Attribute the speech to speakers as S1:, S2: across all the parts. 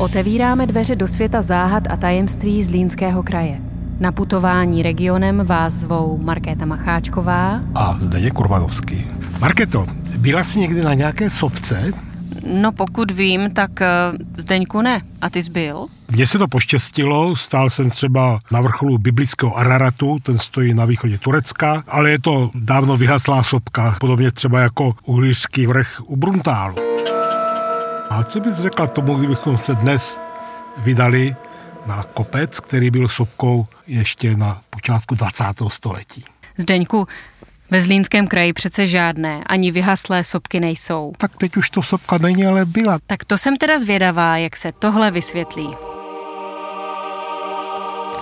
S1: Otevíráme dveře do světa záhad a tajemství z Línského kraje. Na putování regionem vás zvou Markéta Macháčková
S2: a Zdeněk Kurbanovský. Marketo, byla jsi někdy na nějaké sobce?
S1: No pokud vím, tak eh, Zdeňku ne. A ty jsi byl?
S2: Mně se to poštěstilo, stál jsem třeba na vrcholu biblického Araratu, ten stojí na východě Turecka, ale je to dávno vyhaslá sopka, podobně třeba jako uhlířský vrch u Bruntálu. A co bys řekla tomu, kdybychom se dnes vydali na kopec, který byl sopkou ještě na počátku 20. století?
S1: Zdeňku, ve Zlínském kraji přece žádné, ani vyhaslé sopky nejsou.
S2: Tak teď už to sopka není, ale byla.
S1: Tak to jsem teda zvědavá, jak se tohle vysvětlí.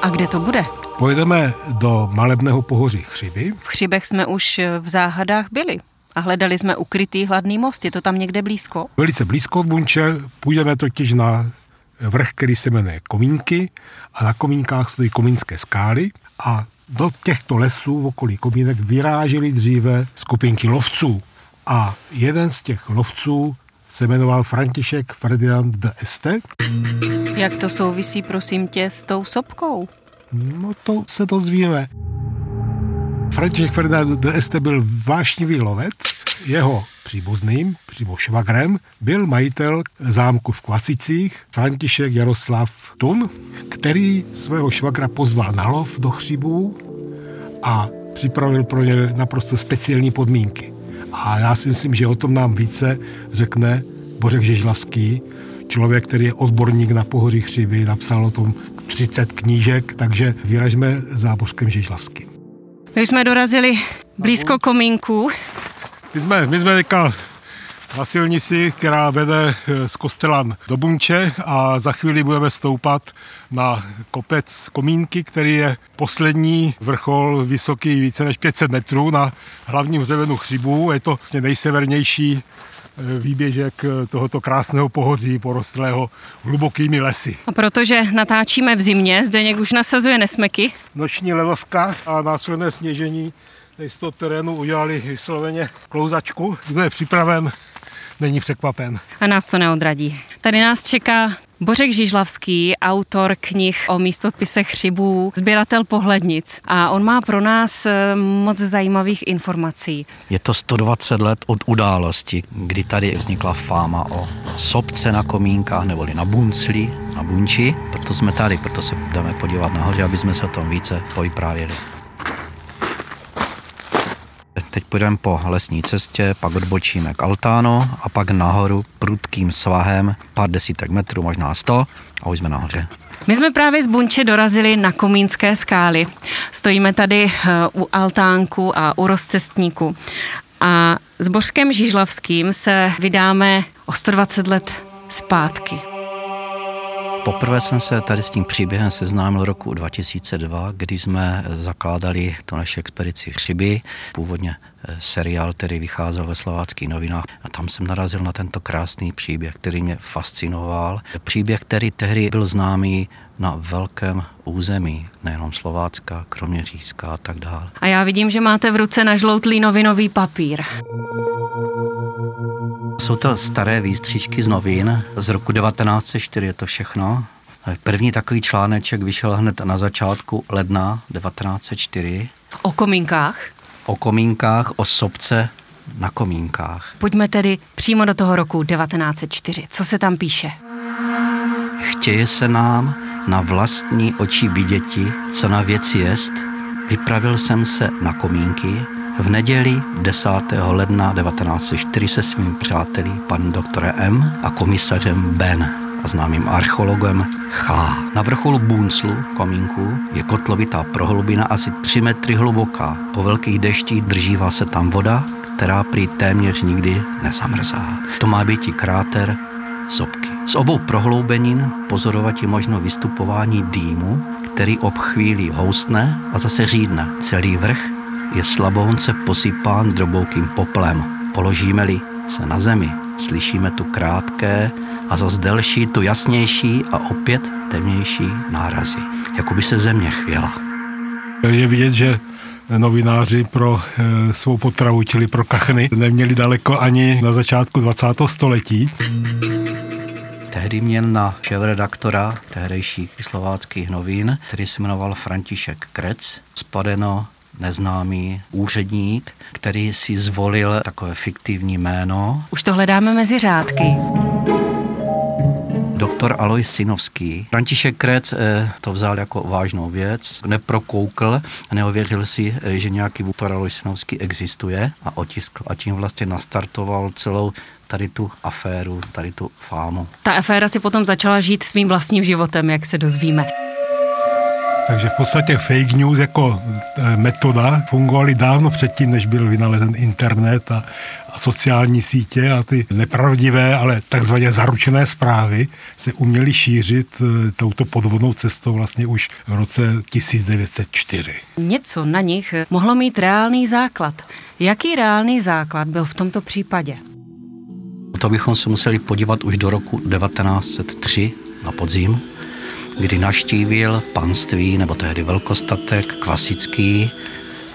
S1: A kde to bude?
S2: Pojedeme do malebného pohoří Chřiby.
S1: V Chřibech jsme už v záhadách byli a hledali jsme ukrytý hladný most. Je to tam někde blízko?
S2: Velice blízko od Bunče. Půjdeme totiž na vrch, který se jmenuje Komínky a na Komínkách stojí Komínské skály a do těchto lesů v okolí Komínek vyrážely dříve skupinky lovců. A jeden z těch lovců se jmenoval František Ferdinand de Este.
S1: Jak to souvisí, prosím tě, s tou sopkou?
S2: No to se dozvíme. František Ferdinand de Este byl vášnivý lovec. Jeho příbuzným, přímo švagrem, byl majitel zámku v Kvacicích František Jaroslav Tun, který svého švagra pozval na lov do Chřibů a připravil pro ně naprosto speciální podmínky. A já si myslím, že o tom nám více řekne Bořek Žežlavský, člověk, který je odborník na pohoří Chřiby, napsal o tom 30 knížek, takže vyražme za Bořkem Žežlavským.
S1: My jsme dorazili blízko komínku.
S2: My jsme, my jsme teďka na silnici, která vede eh, z kostela do Bunče a za chvíli budeme stoupat na kopec Komínky, který je poslední vrchol vysoký více než 500 metrů na hlavním hřebenu Chřibu. Je to vlastně nejsevernější výběžek eh, tohoto krásného pohoří porostlého hlubokými lesy.
S1: A protože natáčíme v zimě, Zdeněk už nasazuje nesmeky.
S2: Noční ledovka a následné sněžení z toho terénu udělali vysloveně klouzačku. Kdo je připraven, není překvapen.
S1: A nás to neodradí. Tady nás čeká Bořek Žižlavský, autor knih o místopisech chřibů, sběratel pohlednic a on má pro nás eh, moc zajímavých informací.
S3: Je to 120 let od události, kdy tady vznikla fáma o sobce na komínkách neboli na buncli, na bunči. Proto jsme tady, proto se jdeme podívat nahoře, aby jsme se o tom více povyprávěli. Teď půjdeme po lesní cestě, pak odbočíme k altánu a pak nahoru prudkým svahem, pár desítek metrů, možná sto a už jsme nahoře.
S1: My jsme právě z Bunče dorazili na Komínské skály. Stojíme tady eh, u altánku a u rozcestníku. A s Bořkem Žižlavským se vydáme o 120 let zpátky.
S3: Poprvé jsem se tady s tím příběhem seznámil roku 2002, kdy jsme zakládali tu naši expedici Chřiby, původně eh, seriál, který vycházel ve slováckých novinách a tam jsem narazil na tento krásný příběh, který mě fascinoval. Příběh, který tehdy byl známý na velkém území, nejenom Slovácka, Kroměřížská a tak dále.
S1: A já vidím, že máte v ruce nažloutlý novinový papír.
S3: Jsou to staré výstřížky z novin z roku 1904, je to všechno. První takový článeček vyšel hned na začátku ledna 1904.
S1: O komínkách?
S3: O komínkách, o sobce na komínkách.
S1: Pojďme tedy přímo do toho roku 1904. Co se tam píše?
S3: Chtěje se nám na vlastní oči viděti, co na věci jest. Vypravil jsem se na komínky, v neděli 10. ledna 1904 se svým přáteli pan doktorem M a komisařem Ben a známým archeologem H. Na vrcholu Bunclu, komínku, je kotlovitá prohlubina asi 3 metry hluboká. Po velkých deštích držívá se tam voda, která prý téměř nikdy nezamrzá. To má být i kráter sopky. Z obou prohloubenin pozorovat je možno vystupování dýmu, který obchvílí houstne a zase řídne. Celý vrch je slabounce posypán droboukým poplem. Položíme-li se na zemi, slyšíme tu krátké a zas delší, tu jasnější a opět temnější nárazy. Jako by se země chvěla.
S2: Je vidět, že novináři pro e, svou potravu, čili pro kachny, neměli daleko ani na začátku 20. století
S3: Tehdy měl na šéf-redaktora tehdejších slováckých novin, který se jmenoval František Krec, spadeno neznámý úředník, který si zvolil takové fiktivní jméno.
S1: Už to hledáme mezi řádky
S3: doktor Alois Sinovský. František Krec eh, to vzal jako vážnou věc, neprokoukl a neověřil si, eh, že nějaký doktor Alois Sinovský existuje a otiskl a tím vlastně nastartoval celou tady tu aféru, tady tu fámu.
S1: Ta aféra si potom začala žít svým vlastním životem, jak se dozvíme.
S2: Takže v podstatě fake news jako eh, metoda fungovaly dávno předtím, než byl vynalezen internet a, a sociální sítě a ty nepravdivé, ale takzvaně zaručené zprávy se uměly šířit eh, touto podvodnou cestou vlastně už v roce 1904.
S1: Něco na nich mohlo mít reálný základ. Jaký reálný základ byl v tomto případě?
S3: To bychom se museli podívat už do roku 1903 na podzim, kdy naštívil panství, nebo tehdy velkostatek klasický,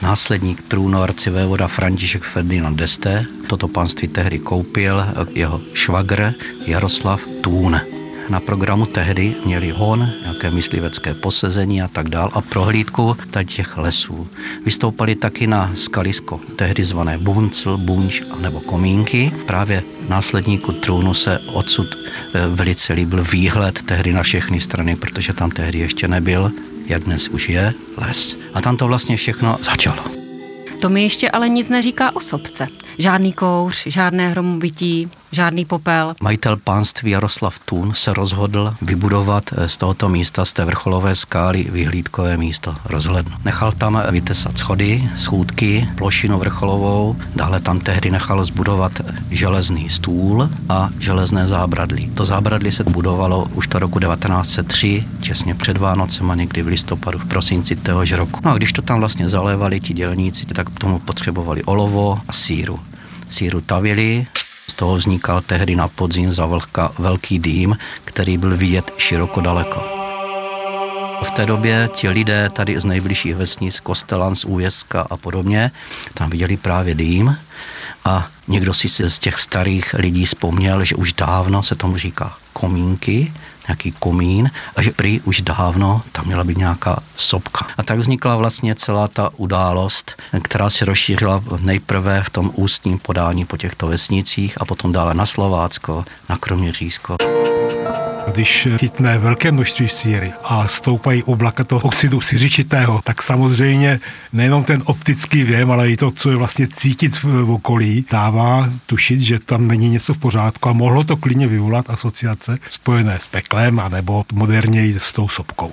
S3: následník trůnu arcivévoda František Ferdinand d'Este. Toto panství tehdy koupil jeho švagr Jaroslav Tún na programu tehdy měli hon, nějaké myslivecké posezení a tak dál a prohlídku tady těch lesů. Vystoupali taky na skalisko, tehdy zvané Buncl, Bunč nebo Komínky. Právě následníku trůnu se odsud e, velice líbil výhled tehdy na všechny strany, protože tam tehdy ještě nebyl, jak dnes už je, les. A tam to vlastně všechno začalo.
S1: To mi ještě ale nic neříká o sobce. Žádný kouř, žádné hromovití, žádný popel.
S3: Majitel pánství Jaroslav Tun se rozhodl vybudovat eh, z tohoto místa, z té vrcholové skály, vyhlídkové místo rozhlednu. Nechal tam vytesat schody, schůdky, plošinu vrcholovou, dále tam tehdy nechal zbudovat železný stůl a železné zábradlí. To zábradlí se budovalo už to roku 1903, těsně před Vánocem a někdy v listopadu, v prosinci téhož roku. No a když to tam vlastně zalévali ti dělníci, tak k tomu potřebovali olovo a síru. Síru tavili, z toho vznikal tehdy na podzim za vlhka velký dým, který byl vidět široko daleko. V té době ti lidé tady z nejbližších vesnic, Kostelan, z Újeska a podobně, tam viděli právě dým a někdo si z těch starých lidí vzpomněl, že už dávno se tomu říká komínky, nějaký komín a že prý už dávno tam měla být nějaká sopka. A tak vznikla vlastně celá ta událost, která se rozšířila nejprve v tom ústním podání po těchto vesnicích a potom dále na Slovácko, na Kroměřížsko.
S2: Když chytne velké množství síry a stoupají oblaka toho oxidu siřičitého, tak samozřejmě nejenom ten optický věm, ale i to, co je vlastně cítit v okolí, dává tušit, že tam není něco v pořádku a mohlo to klidně vyvolat asociace spojené s peklem anebo moderněji s tou sopkou.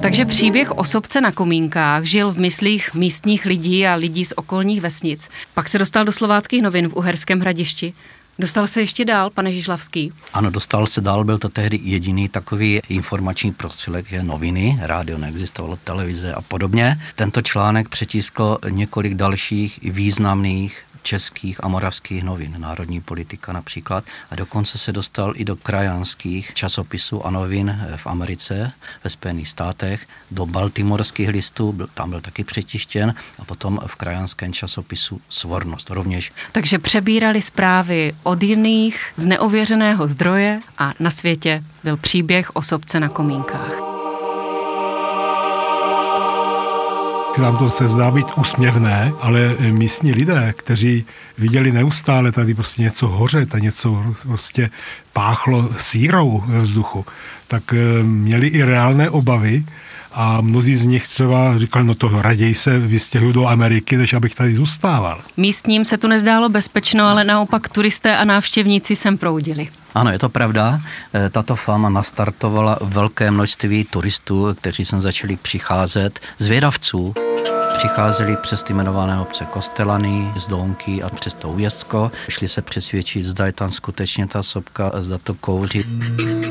S1: Takže příběh o sobce na komínkách žil v myslích místních lidí a lidí z okolních vesnic. Pak se dostal do slováckých novin v Uherském hradišti. Dostal se ještě dál, pane Žižlavský?
S3: Ano, dostal se dál, byl to tehdy jediný takový informační prostředek, že noviny, rádio neexistovalo, televize a podobně. Tento článek přetisklo několik dalších významných českých a moravských novin, Národní politika například, a dokonce se dostal i do krajanských časopisů a novin v Americe, ve Spojených státech, do baltimorských listů, byl, tam byl taky přetištěn, a potom v krajanském časopisu Svornost rovněž.
S1: Takže přebírali zprávy od jiných z neověřeného zdroje a na světě byl příběh o sobce na komínkách.
S2: Nám to se zdá být úsměvné, ale místní lidé, kteří viděli neustále tady prostě něco hořet a něco prostě páchlo sírou ve vzduchu, tak eh, měli i reálné obavy, a mnozí z nich třeba říkali, no to raději se vystěhuju do Ameriky, než abych tady zůstával.
S1: Místním se to nezdálo bezpečno, ale naopak turisté a návštěvníci sem proudili.
S3: Ano, je to pravda. E, tato fama nastartovala velké množství turistů, kteří sem začali přicházet, zvědavců přicházeli přes ty jmenované obce Kostelany, z Donky a přes to Ujezdko. Šli se přesvědčit, zda je tam skutečně ta sopka, zda to kouří.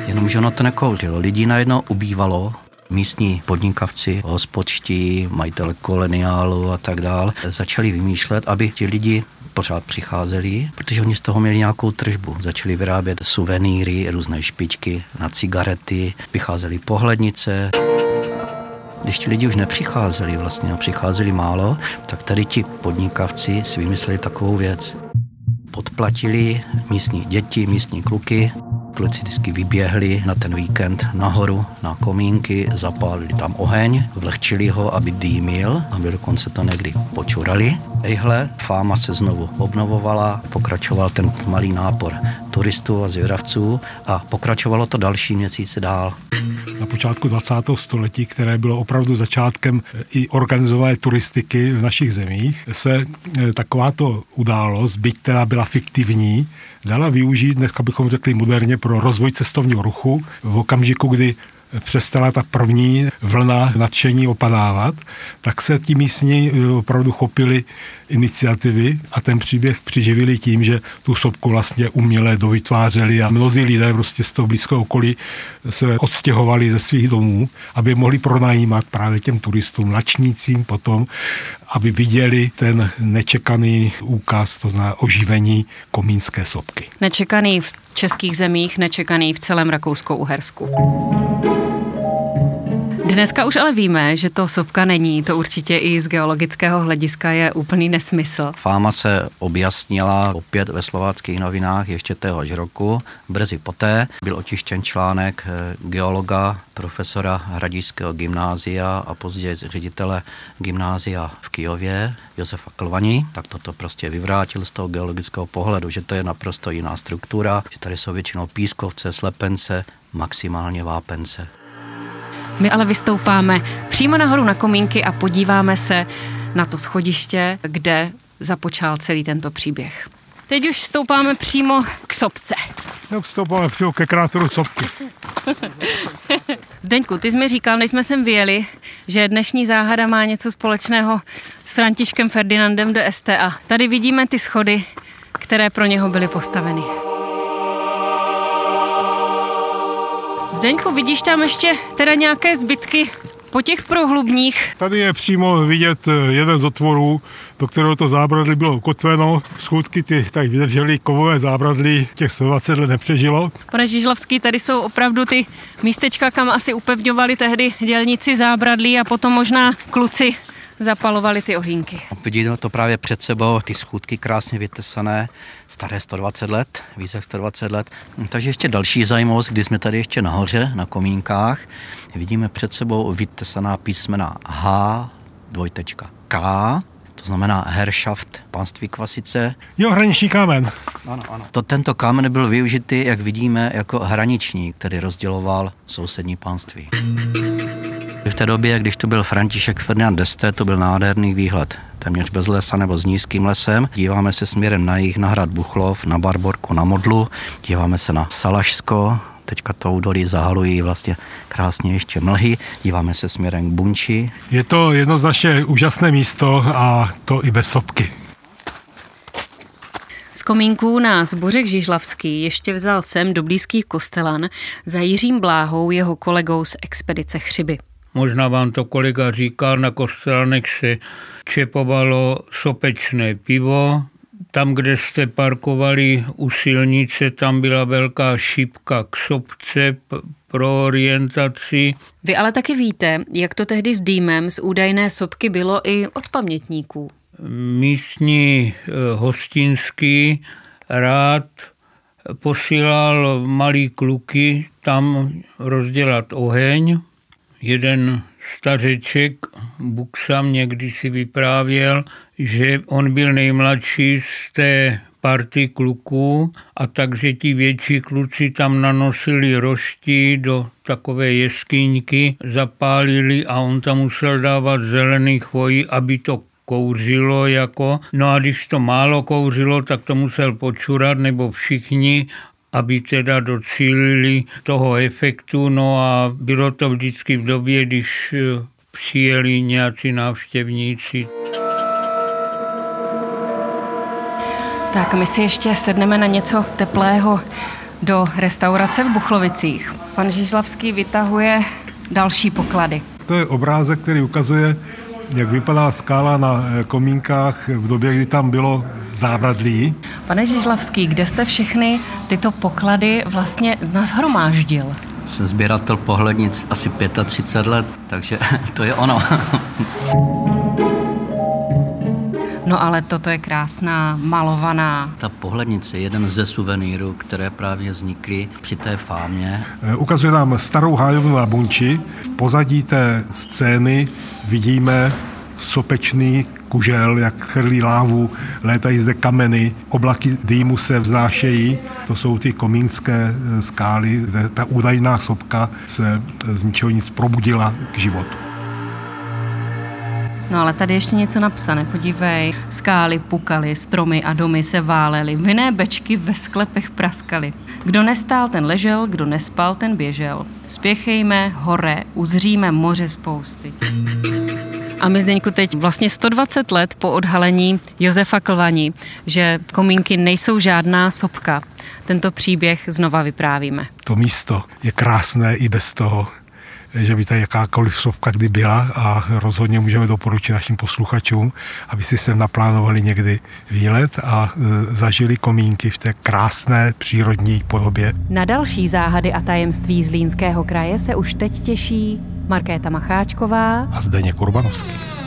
S3: Jenomže ono to nekouřilo. Lidí najednou ubývalo, místní podnikavci, hospodští, majitele koloniálu a tak dál, začali vymýšlet, aby ti lidi pořád přicházeli, protože oni z toho měli nějakou tržbu. Začali vyrábět suvenýry, různé špičky na cigarety, vycházely pohlednice. Když ti lidi už nepřicházeli vlastně přicházeli málo, tak tady ti podnikavci si vymysleli takovou věc podplatili místní děti, místní kluky. Kluci vždycky vyběhli na ten víkend nahoru na komínky, zapálili tam oheň, vlehčili ho, aby dýmil, aby dokonce to někdy počurali. Ejhle, fáma se znovu obnovovala, pokračoval ten malý nápor turistů a zvědavců a pokračovalo to další měsíce dál.
S2: Na počátku 20. století, které bylo opravdu začátkem i organizované turistiky v našich zemích, se e, takováto událost, byť teda byla fiktivní, dala využít, dneska bychom řekli moderně, pro rozvoj cestovního ruchu v okamžiku, kdy přestala ta první vlna nadšení opadávat, tak se ti místní eh, opravdu chopili iniciativy a ten příběh přiživili tím, že tu sopku vlastně uměle dovytvářeli a mnozí lidé prostě z toho blízkého okolí se odstěhovali ze svých domů, aby mohli pronajímat právě těm turistům, načnícím potom, aby viděli ten nečekaný úkaz, to znamená oživení komínské sopky.
S1: Nečekaný v českých zemích, nečekaný v celém Rakouskou-Uhersku. Dneska už ale víme, že to sopka není, to určitě i z geologického hlediska je úplný nesmysl.
S3: Fáma se objasnila opět ve slováckých novinách ještě téhož roku. Brzy poté byl očištěn článek eh, geologa, profesora Hradišského gymnázia a později ředitele gymnázia v Kijově, Josefa Klvaní, tak toto prostě vyvrátil z toho geologického pohledu, že to je naprosto jiná struktura, že tady jsou většinou pískovce, slepence, maximálně vápence.
S1: My ale vystoupáme přímo nahoru na komínky a podíváme se na to schodiště, kde započal celý tento příběh. Teď už stoupáme přímo k sopce.
S2: No, stoupáme přímo ke kráteru sopky.
S1: Zdeňku, ty jsi mi říkal, než jsme sem vyjeli, že dnešní záhada má něco společného s Františkem Ferdinandem de STA. Tady vidíme ty schody, které pro něho byly postaveny. Zdeňku, vidíš tam ještě teda nějaké zbytky po těch prohlubních?
S2: Tady je přímo vidět eh, jeden z otvorů, do kterého to zábradlí bylo ukotveno. Schůdky ty tak vydržely, kovové zábradlí těch 120 let nepřežilo.
S1: Pane Žižlavský, tady jsou opravdu ty místečka, kam asi upevňovali tehdy dělníci zábradlí a potom možná kluci zapalovali ty ohýnky.
S3: Vidíte to právě před sebou, ty schůdky krásně vytesané, staré 120 let, více jak 120 let. Takže ještě další zajímavost, když jsme tady ještě nahoře, na komínkách, vidíme před sebou vytesaná písmena H, dvojtečka K, to znamená Herrschaft, pánství Kvasice.
S2: Jo, hraniční kámen.
S3: Ano, ano. To, tento kámen byl využitý, jak vidíme, jako hraniční, který rozděloval sousední pánství. V té době, když tu byl František Ferdinand d'Este, to byl nádherný výhled. Téměř bez lesa nebo s nízkým lesem. Díváme se směrem na jih, na hrad Buchlov, na Barborku, na Modlu. Díváme se na Salašsko, teďka to údolí zahalují vlastně krásně ještě mlhy. Díváme se směrem k Bunči.
S2: Je to jednoznačně úžasné místo a to i bez sopky.
S1: Z komínků nás Bořek Žižlavský ještě vzal sem do blízkých Kostelan za Jiřím Bláhou, jeho kolegou z expedice Chřiby.
S4: Možná vám to kolega říkal, na Kostelanech se čepovalo sopečné pivo, tam, kde jste parkovali u silnice, tam byla velká šipka k sopce pro orientaci.
S1: Vy ale taky víte, jak to tehdy s dýmem z údajné sopky bylo i od pamětníků.
S4: Místní eh, hostinský rád posílal malý kluky tam rozdělat oheň. Jeden stařeček Buksam někdy si vyprávěl, že on byl nejmladší z té party kluků a takže ti větší kluci tam nanosili roští do takové jeskyňky, zapálili a on tam musel dávat zelený chvojí, aby to kouřilo jako, no a když to málo kouřilo, tak to musel počurat, nebo všichni aby teda docílili toho efektu. No a bylo to vždycky v době, když eh, přijeli nějací návštěvníci.
S1: Tak my si ještě sedneme na něco teplého do restaurace v Buchlovicích. Pan Žižlavský vytahuje další poklady.
S2: To je obrázek, který ukazuje, jak vypadá skála na eh, komínkách v době, kdy tam bylo zábradlí.
S1: Pane Žižlavský, kde jste všechny tyto poklady vlastně nashromáždil?
S3: Jsem sběratel pohlednic asi 35 let, takže to je ono.
S1: No ale toto je krásná, malovaná.
S3: Ta pohlednice je jeden ze suvenýrů, které právě vznikly při té fámě.
S2: Eh, ukazuje nám starou hájovnu na Bunči. V pozadí té scény vidíme sopečný kužel, jak chrlí lávu, létají zde kameny, oblaky dýmu se vznášejí. To jsou ty komínské eh, skály, kde ta údajná sopka se z ničeho nic probudila k životu.
S1: No ale tady ještě něco napsané, podívej. Skály pukaly, stromy a domy se válely, vinné bečky ve sklepech praskaly. Kdo nestál, ten ležel, kdo nespal, ten běžel. Spěchejme, hore, uzříme moře spousty. A my Zdeňku teď vlastně 120 let po odhalení Josefa Klvaní, že komínky nejsou žádná sopka. Tento příběh znova vyprávíme.
S2: To místo je krásné i bez toho, že by tady jakákoliv sopka kdy byla a rozhodně můžeme doporučit našim posluchačům, aby si sem naplánovali někdy výlet a e, zažili komínky v té krásné přírodní podobě.
S1: Na další záhady a tajemství z Línského kraje se už teď těší Markéta Macháčková
S2: a Zdeněk Urbanovský.